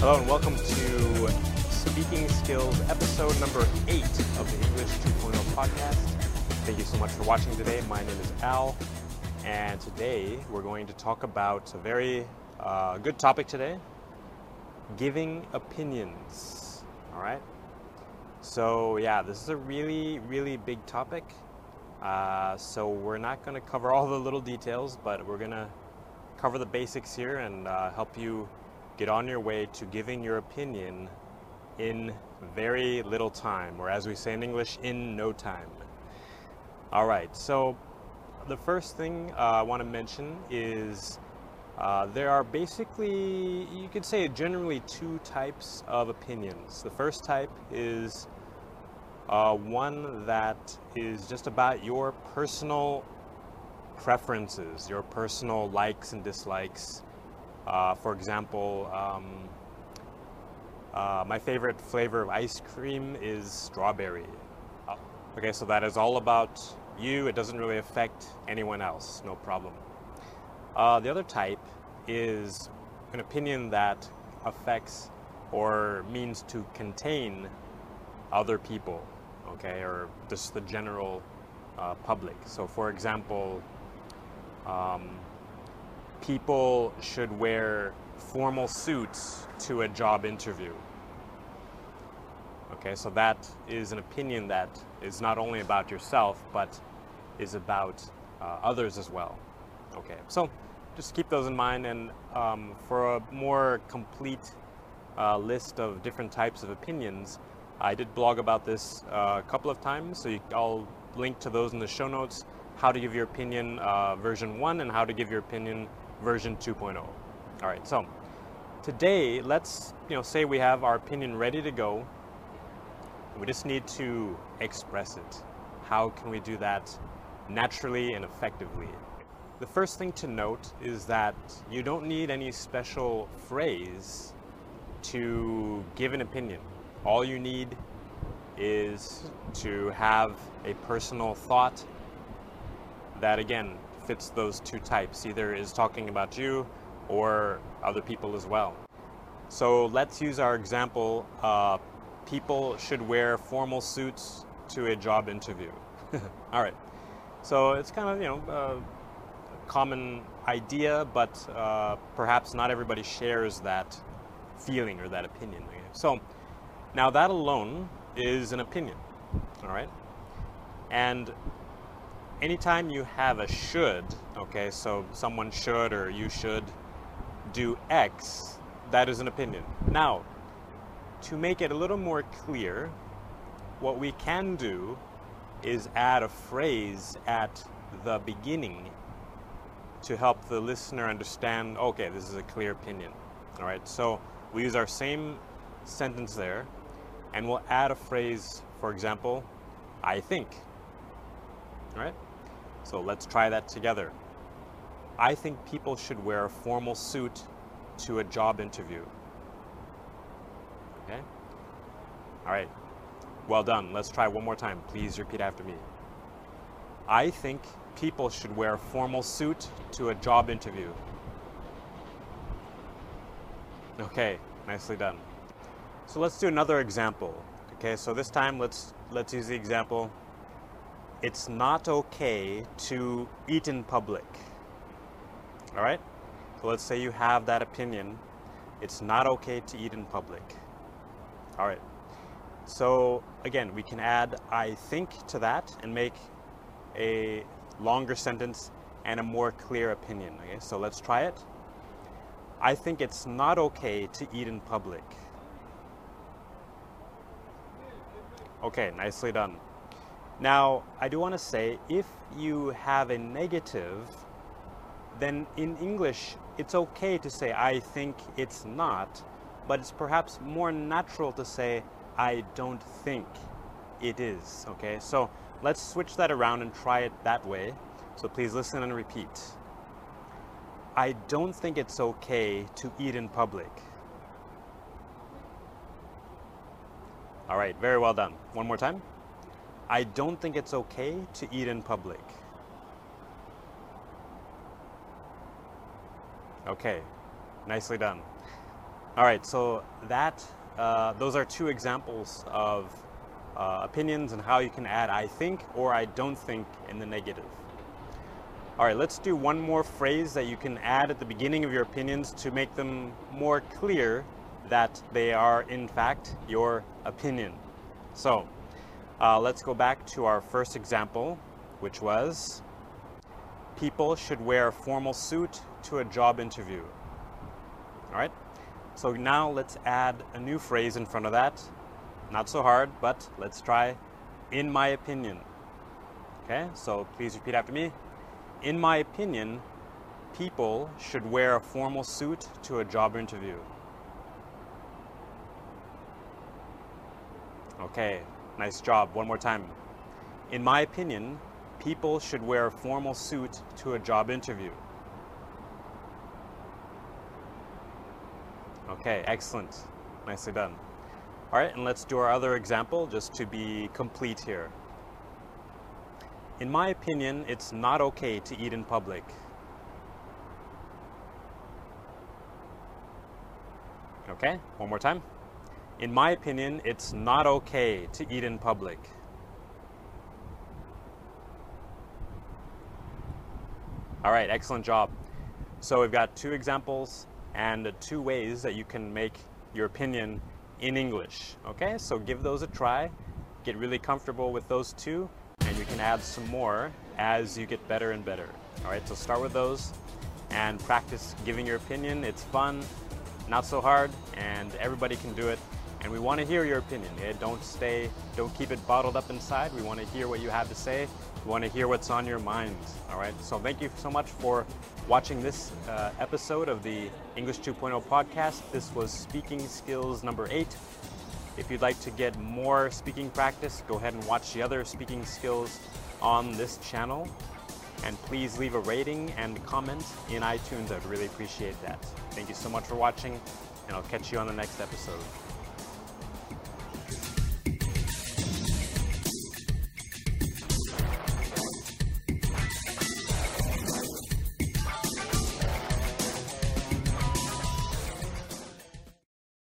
Hello and welcome to Speaking Skills episode number eight of the English 2.0 podcast. Thank you so much for watching today. My name is Al, and today we're going to talk about a very uh, good topic today giving opinions. All right. So, yeah, this is a really, really big topic. Uh, so, we're not going to cover all the little details, but we're going to cover the basics here and uh, help you get on your way to giving your opinion in very little time, or as we say in English, in no time. All right, so the first thing uh, I want to mention is uh, there are basically, you could say, generally two types of opinions. The first type is uh, one that is just about your personal preferences, your personal likes and dislikes uh, for example, um, uh, my favorite flavor of ice cream is strawberry. Uh, okay, so that is all about you. It doesn't really affect anyone else, no problem. Uh, the other type is an opinion that affects or means to contain other people, okay, or just the general uh, public. So, for example, um, people should wear formal suits to a job interview. Okay, so that is an opinion that is not only about yourself, but is about uh, others as well. Okay, so just keep those in mind, and um, for a more complete uh, list of different types of opinions, I did blog about this uh, a couple of times, so you, I'll link to those in the show notes. How to give your opinion uh, version one, and how to give your opinion version 2.0. All right, so today let's you know say we have our opinion ready to go. We just need to express it. How can we do that naturally and effectively? The first thing to note is that you don't need any special phrase to give an opinion. All you need is to have a personal thought that again fits those two types, either is talking about you or other people as well. So let's use our example. Uh, people should wear formal suits to a job interview. All right. So it's kind of, you know, a common idea, but uh, perhaps not everybody shares that feeling or that opinion. So now that alone is an opinion. All right. And anytime you have a should, okay, so someone should or you should do X, that is an opinion. Now, to make it a little more clear, what we can do is add a phrase at the beginning to help the listener understand okay, this is a clear opinion. All right, so we use our same sentence there and we'll add a phrase, for example, I think. All right? So let's try that together. I think people should wear a formal suit to a job interview. Okay? All right. Well done. Let's try one more time. Please repeat after me. I think people should wear a formal suit to a job interview. Okay, nicely done. So let's do another example. Okay, so this time let's let's use the example it's not okay to eat in public. All right? So let's say you have that opinion. It's not okay to eat in public. All right. So again, we can add I think to that and make a longer sentence and a more clear opinion. Okay? So let's try it. I think it's not okay to eat in public. Okay, nicely done. Now, I do want to say if you have a negative, then in English it's okay to say I think it's not, but it's perhaps more natural to say I don't think it is. Okay, so let's switch that around and try it that way. So please listen and repeat. I don't think it's okay to eat in public. All right, very well done. One more time. I don't think it's okay to eat in public. Okay, nicely done. All right, so that uh, those are two examples of uh, opinions and how you can add I think or I don't think in the negative. All right, let's do one more phrase that you can add at the beginning of your opinions to make them more clear that they are in fact your opinion. So uh, let's go back to our first example, which was people should wear a formal suit to a job interview. All right, so now let's add a new phrase in front of that. Not so hard, but let's try in my opinion. Okay, so please repeat after me. In my opinion, people should wear a formal suit to a job interview. Okay, nice job. One more time. In my opinion, people should wear a formal suit to a job interview. Okay, excellent. Nicely done. All right, and let's do our other example just to be complete here. In my opinion, it's not okay to eat in public. Okay, one more time. In my opinion, it's not okay to eat in public. All right, excellent job. So we've got two examples and two ways that you can make your opinion in English. Okay, so give those a try, get really comfortable with those two, and you can add some more as you get better and better. All right, so start with those and practice giving your opinion. It's fun, not so hard, and everybody can do it. And we want to hear your opinion. Okay? Don't stay, don't keep it bottled up inside. We want to hear what you have to say. We want to hear what's on your mind. All right. So thank you so much for watching this uh, episode of the English 2.0 podcast. This was speaking skills number eight. If you'd like to get more speaking practice, go ahead and watch the other speaking skills on this channel. And please leave a rating and comment in iTunes. I'd really appreciate that. Thank you so much for watching, and I'll catch you on the next episode.